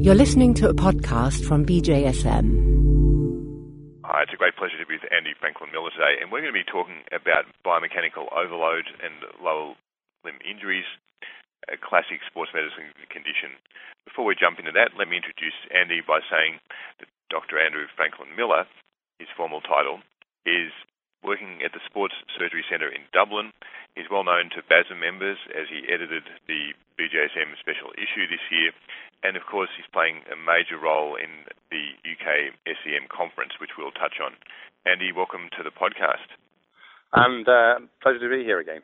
You're listening to a podcast from BJSM. Hi, it's a great pleasure to be with Andy Franklyn Miller today, and we're going to be talking about biomechanical overload and lower limb injuries, a classic sports medicine condition. Before we jump into that, let me introduce Andy by saying that Dr. Andrew Franklyn Miller, his formal title, is working at the Sports Surgery Centre in Dublin. He's well known to BASEM members as he edited the BJSM special issue this year. And of course, he's playing a major role in the UK SEM conference, which we'll touch on. Andy, welcome to the podcast. And uh, pleasure to be here again.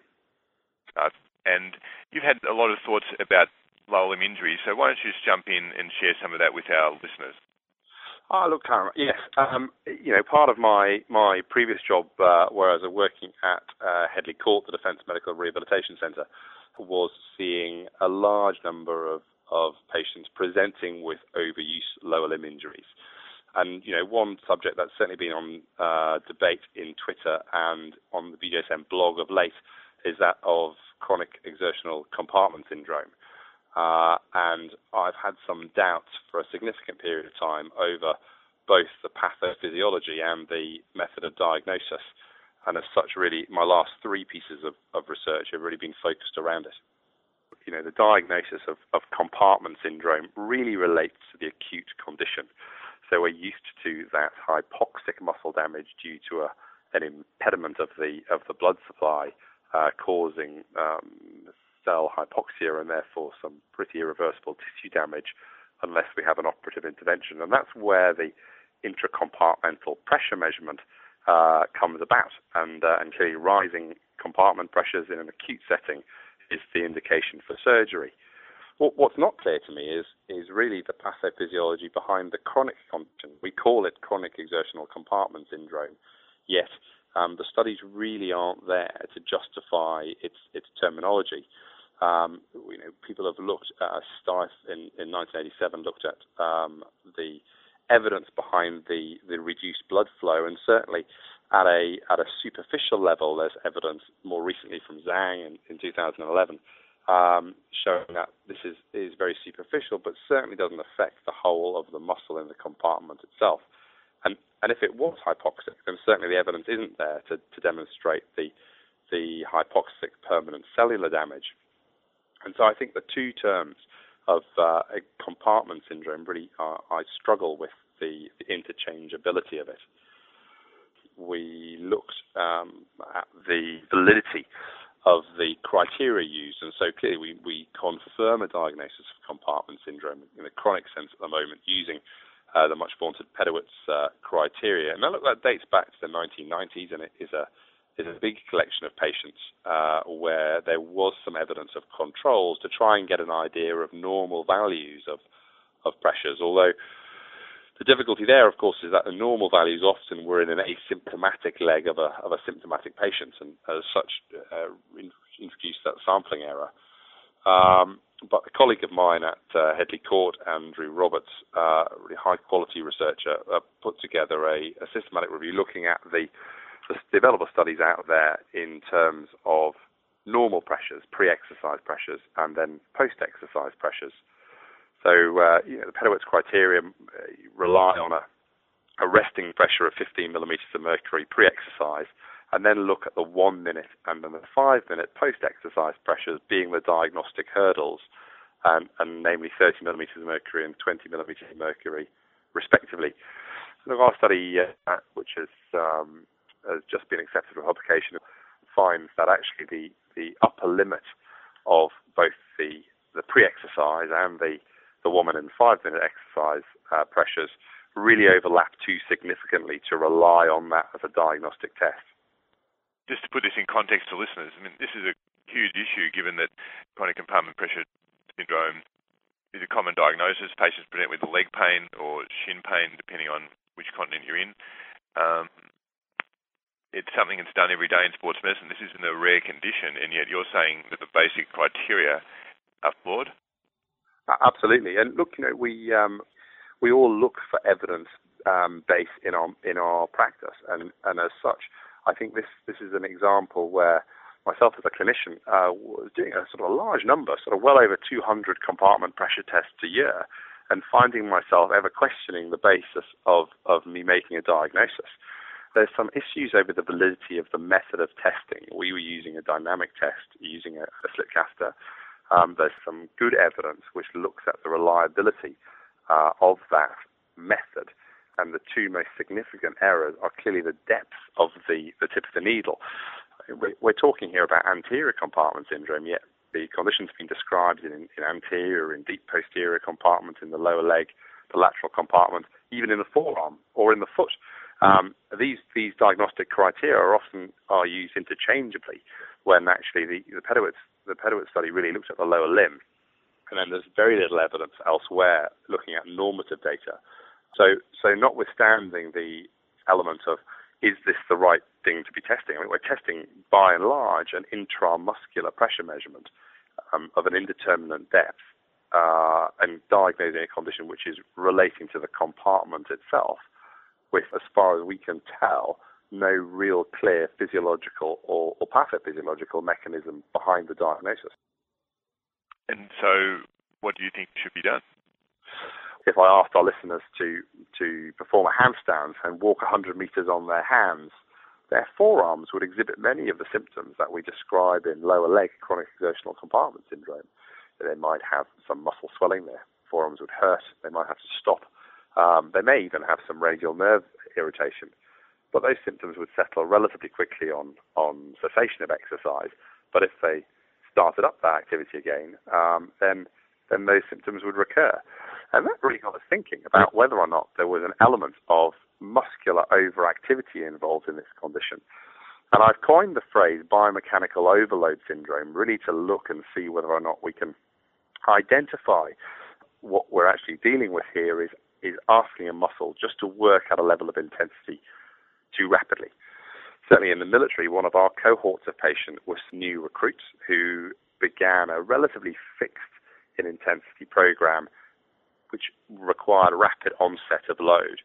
Uh, and you've had a lot of thoughts about lower limb injuries, so why don't you just jump in and share some of that with our listeners? Oh, look, Karim, yes. Um, you know, part of my, my previous job, uh, where I was working at uh, Headley Court, the Defence Medical Rehabilitation Centre, was seeing a large number of, of patients presenting with overuse lower limb injuries. And, you know, one subject that's certainly been on uh, debate in Twitter and on the BJSM blog of late is that of chronic exertional compartment syndrome. Uh, and I've had some doubts for a significant period of time over both the pathophysiology and the method of diagnosis. And as such, really, my last three pieces of, of research have really been focused around it. You know, the diagnosis of, of compartment syndrome really relates to the acute condition. So we're used to that hypoxic muscle damage due to a, an impediment of the of the blood supply, uh, causing um, cell hypoxia and therefore some pretty irreversible tissue damage unless we have an operative intervention. And that's where the intracompartmental pressure measurement uh, comes about. And, uh, and clearly, rising compartment pressures in an acute setting is the indication for surgery. what's not clear to me is, is really the pathophysiology behind the chronic condition. We call it chronic exertional compartment syndrome, yet um, the studies really aren't there to justify its, its terminology. Um, you know, people have looked at Styf in, in 1987 looked at um, the evidence behind the, the reduced blood flow, and certainly at a at a superficial level, there's evidence more recently from Zhang in, in 2011 um, showing that this is is very superficial, but certainly doesn't affect the whole of the muscle in the compartment itself. And and if it was hypoxic, then certainly the evidence isn't there to, to demonstrate the the hypoxic permanent cellular damage. And so I think the two terms of uh, compartment syndrome really are, I struggle with the, the, interchangeability of it. We looked um, at the validity of the criteria used, and so clearly we, we confirm a diagnosis of compartment syndrome in the chronic sense at the moment using uh, the much vaunted Pedowitz uh, criteria. And that, look, that dates back to the 1990s, and it is a is a big collection of patients uh, where there was some evidence of controls to try and get an idea of normal values of of pressures. Although the difficulty there, of course, is that the normal values often were in an asymptomatic leg of a of a symptomatic patient, and as such, uh, introduced that sampling error. Um, but a colleague of mine at uh, Headley Court, Andrew Roberts, uh, a really high quality researcher, uh, put together a, a systematic review looking at the the available studies out there in terms of normal pressures, pre-exercise pressures, and then post-exercise pressures. So, uh, you know, the Pedowitz criteria uh, rely on a, a resting pressure of 15 millimeters of mercury pre-exercise, and then look at the one minute and then the five minute post-exercise pressures being the diagnostic hurdles, and, and namely 30 millimeters of mercury and 20 millimeters of mercury, respectively. So our study, uh, which is um, has just been accepted for publication finds that actually the, the upper limit of both the, the pre-exercise and the, the one minute and five minute exercise uh, pressures really overlap too significantly to rely on that as a diagnostic test. Just to put this in context to listeners, I mean, this is a huge issue given that chronic compartment pressure syndrome is a common diagnosis. Patients present with leg pain or shin pain, depending on which continent you're in. Um, it's something that's done every day in sports medicine. This isn't a rare condition, and yet you're saying that the basic criteria are flawed. Absolutely, and look, you know, we um, we all look for evidence um, base in our in our practice, and and as such, I think this this is an example where myself as a clinician uh, was doing a sort of a large number, sort of well over 200 compartment pressure tests a year, and finding myself ever questioning the basis of, of me making a diagnosis. There's some issues over the validity of the method of testing. We were using a dynamic test using a, a slit catheter. Um, there's some good evidence which looks at the reliability uh, of that method. And the two most significant errors are clearly the depth of the, the tip of the needle. We're talking here about anterior compartment syndrome, yet the condition's been described in, in anterior, in deep posterior compartment, in the lower leg, the lateral compartment, even in the forearm or in the foot. Um, these these diagnostic criteria are often are used interchangeably, when actually the the Pedowitz the Pedowitz study really looked at the lower limb, and then there's very little evidence elsewhere looking at normative data. So so notwithstanding the element of is this the right thing to be testing? I mean, we're testing by and large an intramuscular pressure measurement um, of an indeterminate depth uh, and diagnosing a condition which is relating to the compartment itself with, as far as we can tell, no real clear physiological or, or pathophysiological mechanism behind the diagnosis. And so, what do you think should be done? If I asked our listeners to to perform a handstand and walk 100 meters on their hands, their forearms would exhibit many of the symptoms that we describe in lower leg chronic exertional compartment syndrome. They might have some muscle swelling, their forearms would hurt, they might have to stop. Um, they may even have some radial nerve irritation, but those symptoms would settle relatively quickly on, on cessation of exercise. But if they started up that activity again, um, then then those symptoms would recur. And that really got us thinking about whether or not there was an element of muscular overactivity involved in this condition. And I've coined the phrase biomechanical overload syndrome really to look and see whether or not we can identify what we're actually dealing with here is, is asking a muscle just to work at a level of intensity too rapidly. Certainly in the military, one of our cohorts of patients was new recruits who began a relatively fixed in intensity program which required rapid onset of load.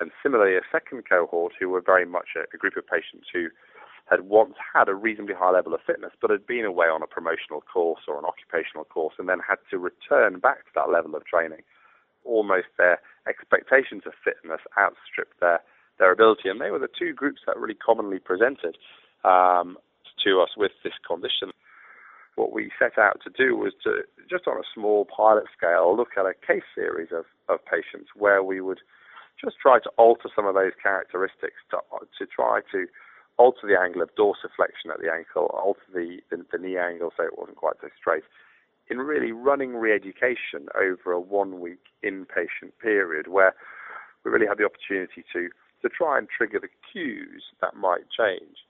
And similarly, a second cohort who were very much a, a group of patients who had once had a reasonably high level of fitness, but had been away on a promotional course or an occupational course, and then had to return back to that level of training. Almost their expectations of fitness outstripped their their ability, and they were the two groups that really commonly presented um, to us with this condition. What we set out to do was to just on a small pilot scale look at a case series of, of patients where we would just try to alter some of those characteristics to, to try to alter the angle of dorsiflexion at the ankle, alter the, the, the knee angle so it wasn't quite so straight, in really running re-education over a one-week inpatient period where we really had the opportunity to, to try and trigger the cues that might change.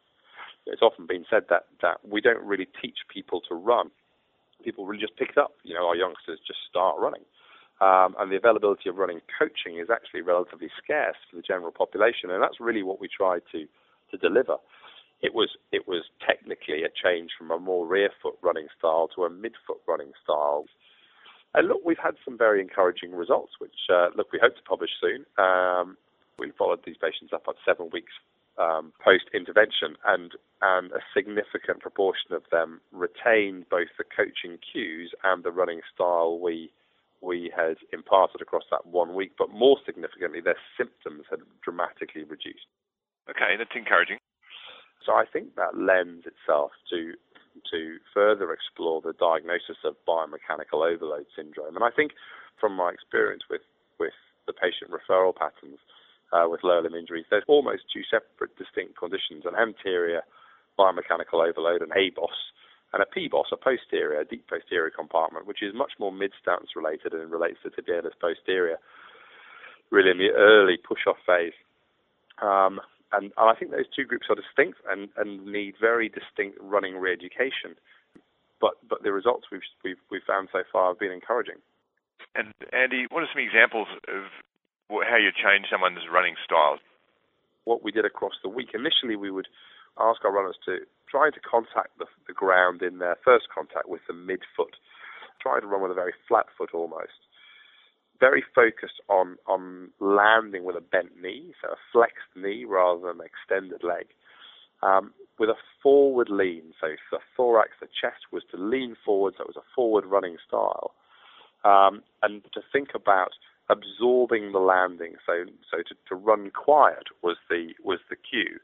It's often been said that, that we don't really teach people to run. People really just pick it up. You know, our youngsters just start running um, and the availability of running coaching is actually relatively scarce for the general population, and that's really what we try to to deliver. It was it was technically a change from a more rear foot running style to a mid foot running style. And look, we've had some very encouraging results, which uh, look we hope to publish soon. Um, we followed these patients up at seven weeks um, post intervention, and and a significant proportion of them retained both the coaching cues and the running style we we had imparted across that one week, but more significantly, their symptoms had dramatically reduced. Okay, that's encouraging. So I think that lends itself to to further explore the diagnosis of biomechanical overload syndrome. And I think from my experience with, with the patient referral patterns uh, with lower limb injuries, there's almost two separate distinct conditions, an anterior biomechanical overload, an ABOS, and a PBOS, a posterior, a deep posterior compartment, which is much more mid-stance related and relates to tibialis posterior, really in the early push-off phase. Um, and, and, I think those two groups are distinct and, and need very distinct running re-education. But, but the results we've, we've, we've found so far have been encouraging. And Andy, what are some examples of how you change someone's running style? What we did across the week, initially we would ask our runners to try to contact the, the ground in their first contact with the midfoot. Try to run with a very flat foot almost. Very focused on, on landing with a bent knee, so a flexed knee rather than an extended leg. Um, with a forward lean, so the thorax, the chest was to lean forward, so it was a forward running style. um, and to think about absorbing the landing. So, so to, to run quiet was the was the cue.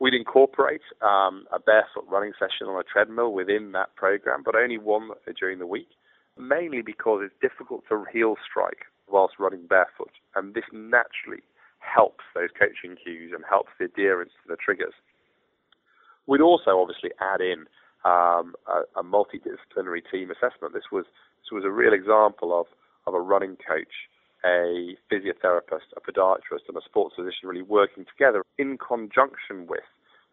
We'd incorporate um, a barefoot running session on a treadmill within that program, but only one during the week, mainly because it's difficult to heel strike whilst running barefoot, and this naturally helps those coaching cues and helps the adherence to the triggers. We'd also obviously add in um, a, a, multidisciplinary team assessment. This was this was a real example of of a running coach, a physiotherapist, a podiatrist, and a sports physician really working together in conjunction with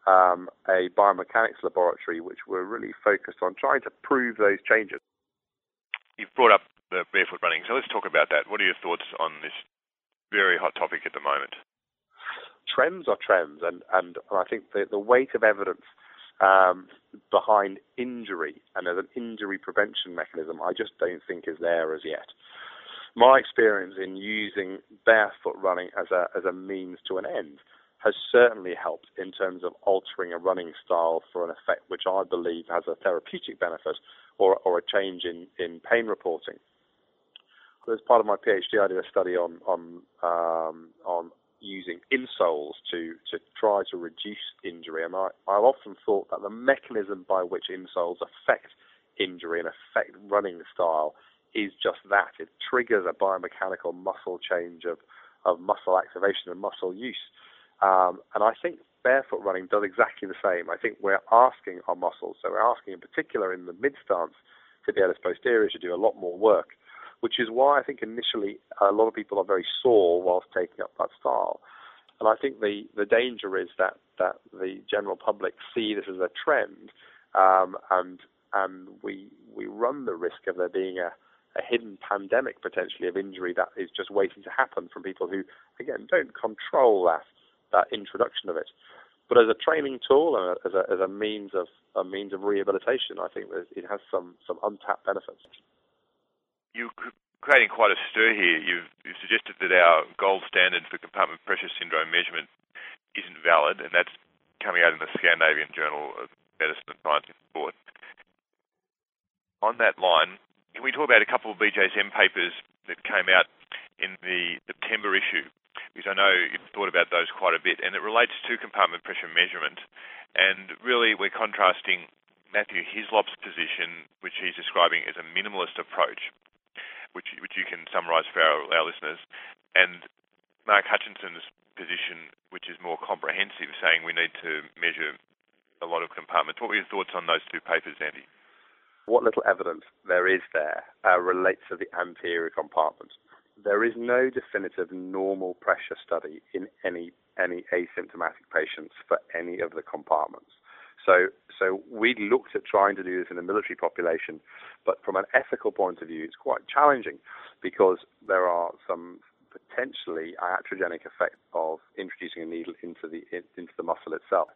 um, a biomechanics laboratory, which were really focused on trying to prove those changes. You've brought up the barefoot running, so let's talk about that. What are your thoughts on this very hot topic at the moment? Trends are trends, and, and I think the, the weight of evidence um, behind injury and as an injury prevention mechanism, I just don't think is there as yet my experience in using barefoot running as a as a means to an end has certainly helped in terms of altering a running style for an effect which I believe has a therapeutic benefit or or a change in, in pain reporting. As part of my PhD, I did a study on on um, on using insoles to to try to reduce injury, and I I've often thought that the mechanism by which insoles affect injury and affect running style is just that. It triggers a biomechanical muscle change of, of muscle activation and muscle use. Um, and I think barefoot running does exactly the same. I think we're asking our muscles, so we're asking in particular in the mid stance tibialis posterior to do a lot more work, which is why I think initially a lot of people are very sore whilst taking up that style. And I think the, the danger is that, that the general public see this as a trend, um, and and we we run the risk of there being a, a hidden pandemic potentially of injury that is just waiting to happen from people who, again, don't control that that introduction of it. But as a training tool and as a, as a means of a means of rehabilitation, I think it has some some untapped benefits. You're creating quite a stir here. You've, you've suggested that our gold standard for compartment pressure syndrome measurement isn't valid, and that's coming out in the Scandinavian Journal of Medicine and Science and Sport. On that line, can we talk about a couple of BJSM papers that came out in the September issue? Because I know you've thought about those quite a bit, and it relates to compartment pressure measurement. And really, we're contrasting Matthew Hislop's position, which he's describing as a minimalist approach, which which you can summarise for our, our listeners, and Mark Hutchinson's position, which is more comprehensive, saying we need to measure a lot of compartments. What were your thoughts on those two papers, Andy? what little evidence there is there uh, relates to the anterior compartment. There is no definitive normal pressure study in any any asymptomatic patients for any of the compartments. So, so we looked at trying to do this in a military population, but from an ethical point of view, it's quite challenging because there are some potentially iatrogenic effects of introducing a needle into the into the muscle itself.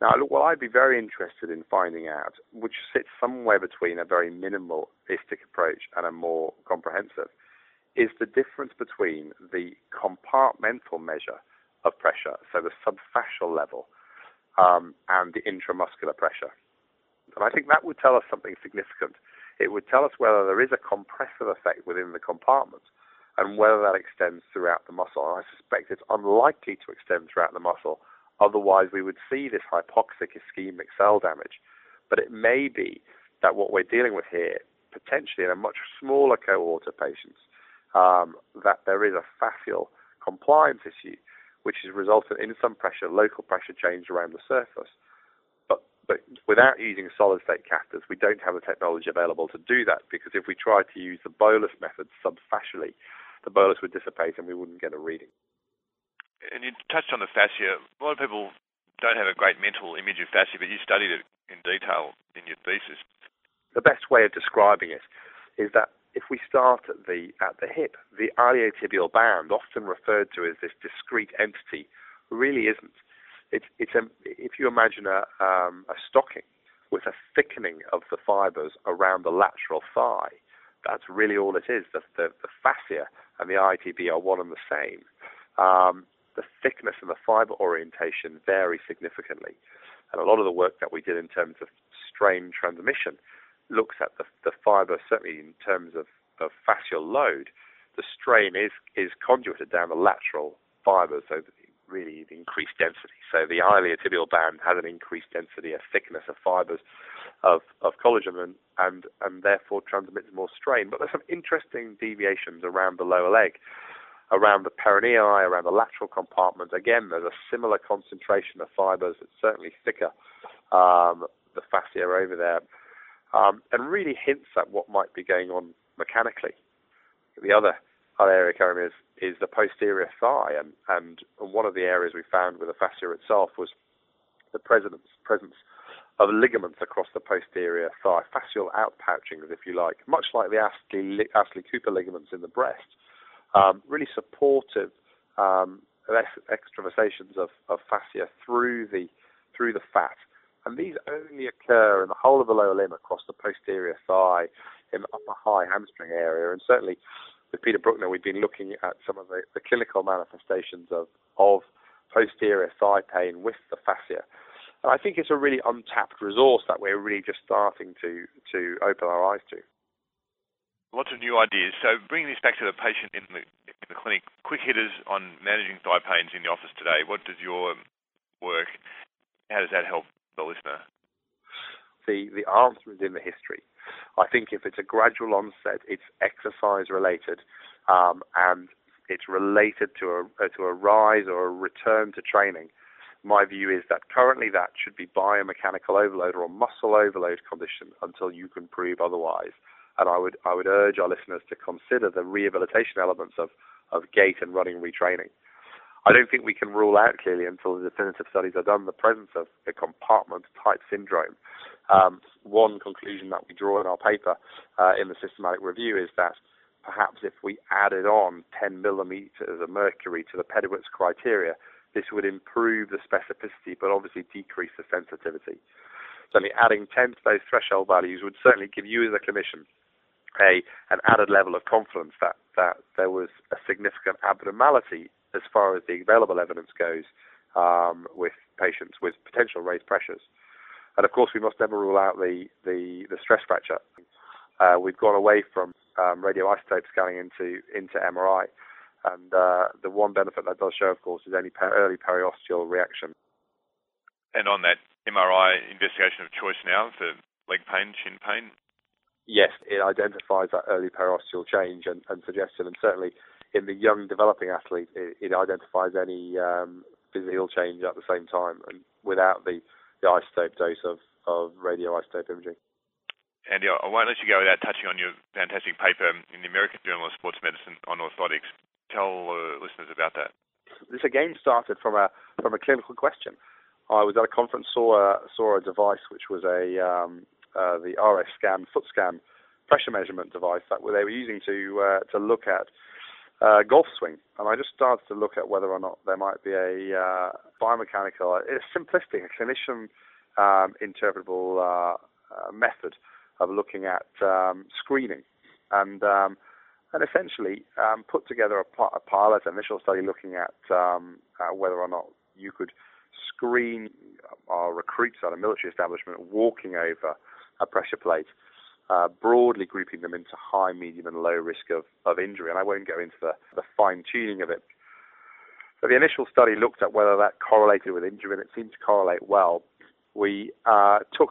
Now, what I'd be very interested in finding out, which sits somewhere between a very minimalistic approach and a more comprehensive, is the difference between the compartmental measure of pressure, so the subfascial level, um, and the intramuscular pressure. And I think that would tell us something significant. It would tell us whether there is a compressive effect within the compartment and whether that extends throughout the muscle. And I suspect it's unlikely to extend throughout the muscle Otherwise, we would see this hypoxic ischemic cell damage. But it may be that what we're dealing with here, potentially in a much smaller cohort of patients, um, that there is a fascial compliance issue, which has resulted in some pressure, local pressure change around the surface. But, but without using solid state catheters, we don't have the technology available to do that because if we tried to use the bolus method subfascially, the bolus would dissipate and we wouldn't get a reading and you touched on the fascia. A lot of people don't have a great mental image of fascia, but you studied it in detail in your thesis. The best way of describing it is that if we start at the at the hip, the iliotibial band, often referred to as this discrete entity, really isn't. It's it's a, if you imagine a um, a stocking with a thickening of the fibers around the lateral thigh, that's really all it is. The, the, the fascia and the ITB are one and the same. Um, the thickness and the fiber orientation vary significantly. And a lot of the work that we did in terms of strain transmission looks at the, the fibre, certainly in terms of, of fascial load, the strain is, is conduited down the lateral fibres, so really the increased density. So the iliotibial band has an increased density, a thickness of fibres of, of collagen and, and, and therefore transmits more strain. But there's some interesting deviations around the lower leg, around the peronei, around the lateral compartment. Again, there's a similar concentration of fibres. It's certainly thicker, um, the fascia over there, um, and really hints at what might be going on mechanically. The other other area, Karim, is is the posterior thigh, and, and one of the areas we found with the fascia itself was the presence presence of ligaments across the posterior thigh, fascial outpouchings, if you like, much like the Astley, Astley Cooper ligaments in the breast. Um, really supportive um, extravasations of, of fascia through the through the fat, and these only occur in the whole of the lower limb across the posterior thigh, in the upper high hamstring area, and certainly with Peter Brukner, we've been looking at some of the, the clinical manifestations of, of posterior thigh pain with the fascia. And I think it's a really untapped resource that we're really just starting to, to open our eyes to. Lots of new ideas. So bringing this back to the patient in the, in the clinic, quick hitters on managing thigh pains in the office today. What does your work, how does that help the listener? The, the answer is in the history. I think if it's a gradual onset, it's exercise related, um, and it's related to a uh, to a rise or a return to training. My view is that currently that should be biomechanical overload or muscle overload condition until you can prove otherwise. And I would I would urge our listeners to consider the rehabilitation elements of, of gait and running retraining. I don't think we can rule out clearly until the definitive studies are done the presence of a compartment type syndrome. Um, one conclusion that we draw in our paper uh, in the systematic review is that perhaps if we added on 10 millimeters of mercury to the Pedowitz criteria, this would improve the specificity but obviously decrease the sensitivity. Certainly adding 10 to those threshold values would certainly give you as a clinician a an added level of confidence that, that there was a significant abnormality as far as the available evidence goes um, with patients with potential raised pressures. And of course, we must never rule out the, the, the stress fracture. Uh, we've gone away from um, radioisotope scanning into, into MRI. And uh, the one benefit that does show, of course, is any per- early periosteal reaction. And on that MRI investigation of choice now for leg pain, shin pain? Yes, it identifies that early periosteal change and, and suggestion, and certainly in the young developing athlete, it, it identifies any um, physical change at the same time and without the, the isotope dose of, of radioisotope imaging. Andy, I won't let you go without touching on your fantastic paper in the American Journal of Sports Medicine on orthotics. Tell uh, listeners about that. This again started from a from a clinical question. I was at a conference, saw a, saw a device which was a um, uh, the RS scan, foot scan pressure measurement device that they were using to uh, to look at uh, golf swing, and I just started to look at whether or not there might be a uh, biomechanical, a simplistic, a clinician um, interpretable uh, uh, method of looking at um, screening, and um, and essentially um, put together a, a, pilot initial study looking at um, whether or not you could screen our recruits at a military establishment walking over a pressure plate uh, broadly grouping them into high, medium, and low risk of, of injury. And I won't go into the, the fine tuning of it. But the initial study looked at whether that correlated with injury, and it seemed to correlate well. We uh, took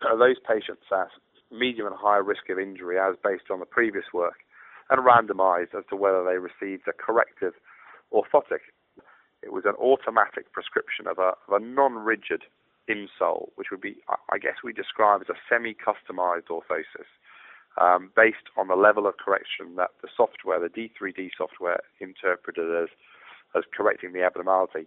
those patients at medium and high risk of injury, as based on the previous work, and randomized as to whether they received a corrective orthotic. It was an automatic prescription of a, of a non-rigid insole, which would be, I guess, we describe as a semi-customized orthosis, um, based on the level of correction that the software, the D3D software, interpreted as as correcting the abnormality.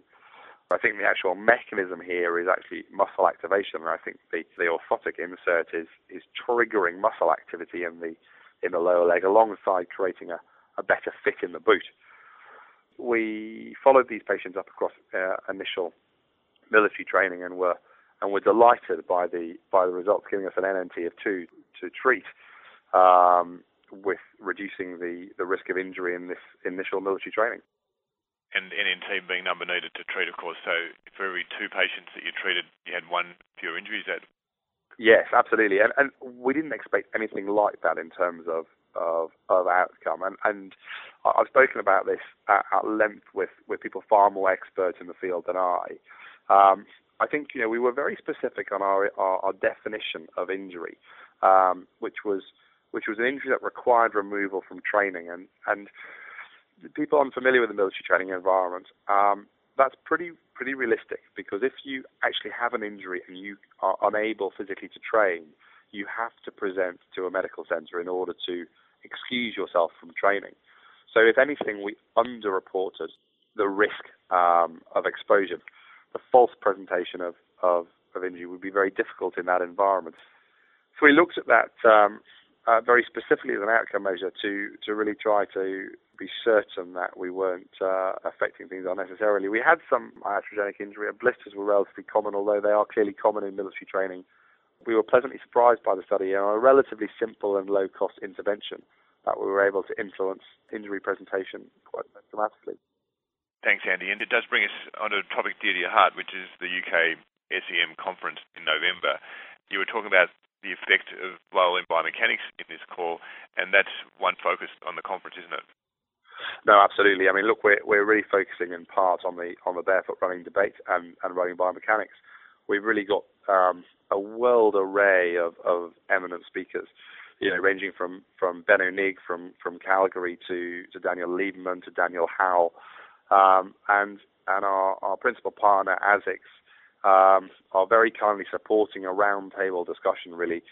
I think the actual mechanism here is actually muscle activation, and I think the, the orthotic insert is is triggering muscle activity in the in the lower leg alongside creating a, a better fit in the boot. We followed these patients up across uh, initial military training and were and we're delighted by the by the results, giving us an NNT of two to treat, um, with reducing the, the risk of injury in this initial military training. And NNT being number needed to treat, of course. So for every two patients that you treated, you had one fewer injury. Is that Yes, absolutely, and and we didn't expect anything like that in terms of of, of outcome. And and I've spoken about this at, at length with with people far more experts in the field than I. Um, I think you know we were very specific on our our, our definition of injury, um, which was which was an injury that required removal from training, and and people unfamiliar with the military training environment, um, that's pretty pretty realistic because if you actually have an injury and you are unable physically to train, you have to present to a medical centre in order to excuse yourself from training. So if anything, we underreported the risk um, of exposure. The false presentation of, of, of, injury would be very difficult in that environment. So we looked at that um, uh, very specifically as an outcome measure to, to really try to be certain that we weren't uh, affecting things unnecessarily. We had some iatrogenic injury, blisters were relatively common, although they are clearly common in military training. We were pleasantly surprised by the study and a relatively simple and low cost intervention that we were able to influence injury presentation quite dramatically. Thanks, Andy. And it does bring us on a topic dear to your heart, which is the UK SEM conference in November. You were talking about the effect of lower limb biomechanics in this call, and that's one focus on the conference, isn't it? No, absolutely. I mean, look, we're we're really focusing in part on the on the barefoot running debate and, and running biomechanics. We've really got um, a world array of, of eminent speakers, you know, ranging from from Benno Nigg from from Calgary to to Daniel Lieberman to Daniel Howell, um, and and our, our principal partner ASICS um, are very kindly supporting a roundtable discussion, really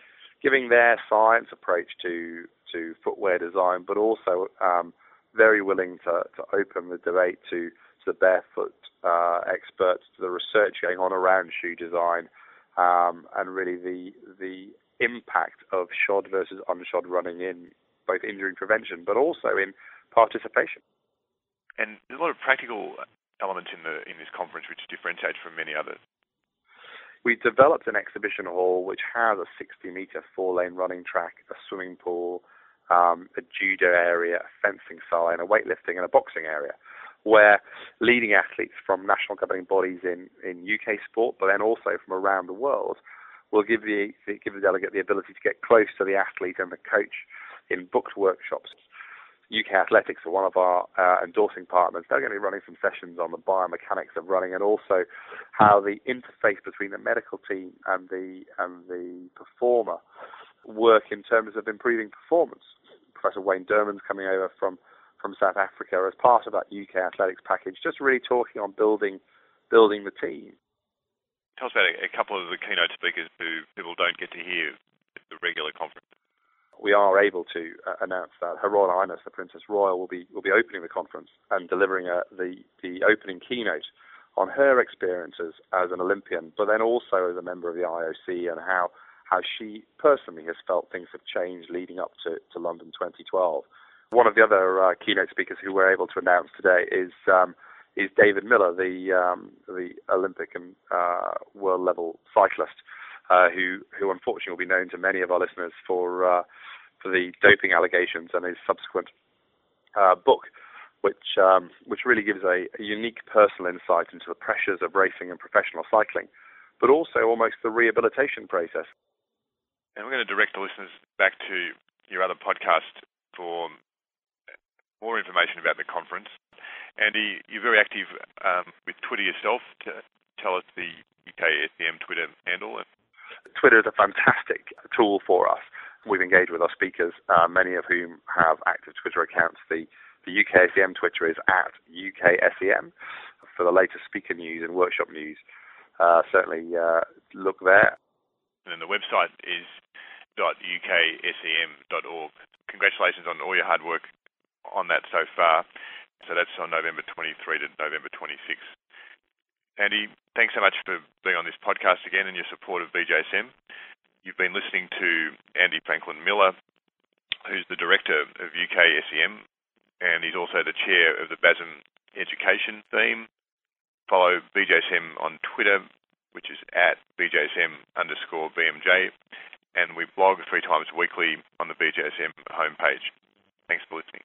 giving their science approach to to footwear design, but also um, very willing to, to open the debate to, to the barefoot uh, experts, to the research going on around shoe design, um, and really the the impact of shod versus unshod running in both injury prevention, but also in participation. And there's a lot of practical elements in the in this conference which differentiate from many others. We developed an exhibition hall which has a 60 meter four lane running track, a swimming pool, um, a judo area, a fencing side, a weightlifting, and a boxing area, where leading athletes from national governing bodies in, in UK sport, but then also from around the world, will give the give the delegate the ability to get close to the athlete and the coach in booked workshops. UK Athletics are one of our uh, endorsing partners. They're going to be running some sessions on the biomechanics of running and also how the interface between the medical team and the and the performer work in terms of improving performance. Professor Wayne Derman's coming over from from South Africa as part of that UK athletics package, just really talking on building building the team. Tell us about a, a couple of the keynote speakers who people don't get to hear at the regular conference. We are able to uh, announce that Her Royal Highness the Princess Royal will be will be opening the conference and delivering a, the the opening keynote on her experiences as an Olympian, but then also as a member of the IOC and how how she personally has felt things have changed leading up to, to London 2012. One of the other uh, keynote speakers who we're able to announce today is um, is David Millar, the um, the Olympic and uh, world level cyclist, uh, who who unfortunately will be known to many of our listeners for uh, for the doping allegations and his subsequent uh, book, which um, which really gives a, a unique personal insight into the pressures of racing and professional cycling, but also almost the rehabilitation process. And we're going to direct the listeners back to your other podcast for more information about the conference. Andy, you're very active um, with Twitter yourself. To tell us the UK Twitter handle. Twitter is a fantastic tool for us. We've engaged with our speakers, uh, many of whom have active Twitter accounts. The, the UK SEM Twitter is at UK SEM for the latest speaker news and workshop news. Uh, certainly uh, look there. And then the website is www.uksem.org. Congratulations on all your hard work on that so far. So that's on November 23 to November 26. Andy, thanks so much for being on this podcast again and your support of BJSM. You've been listening to Andy Franklyn Miller, who's the director of UK SEM, and he's also the chair of the BASEM Education Theme. Follow BJSM on Twitter, which is at BJSM underscore BMJ, and we blog three times weekly on the BJSM homepage. Thanks for listening.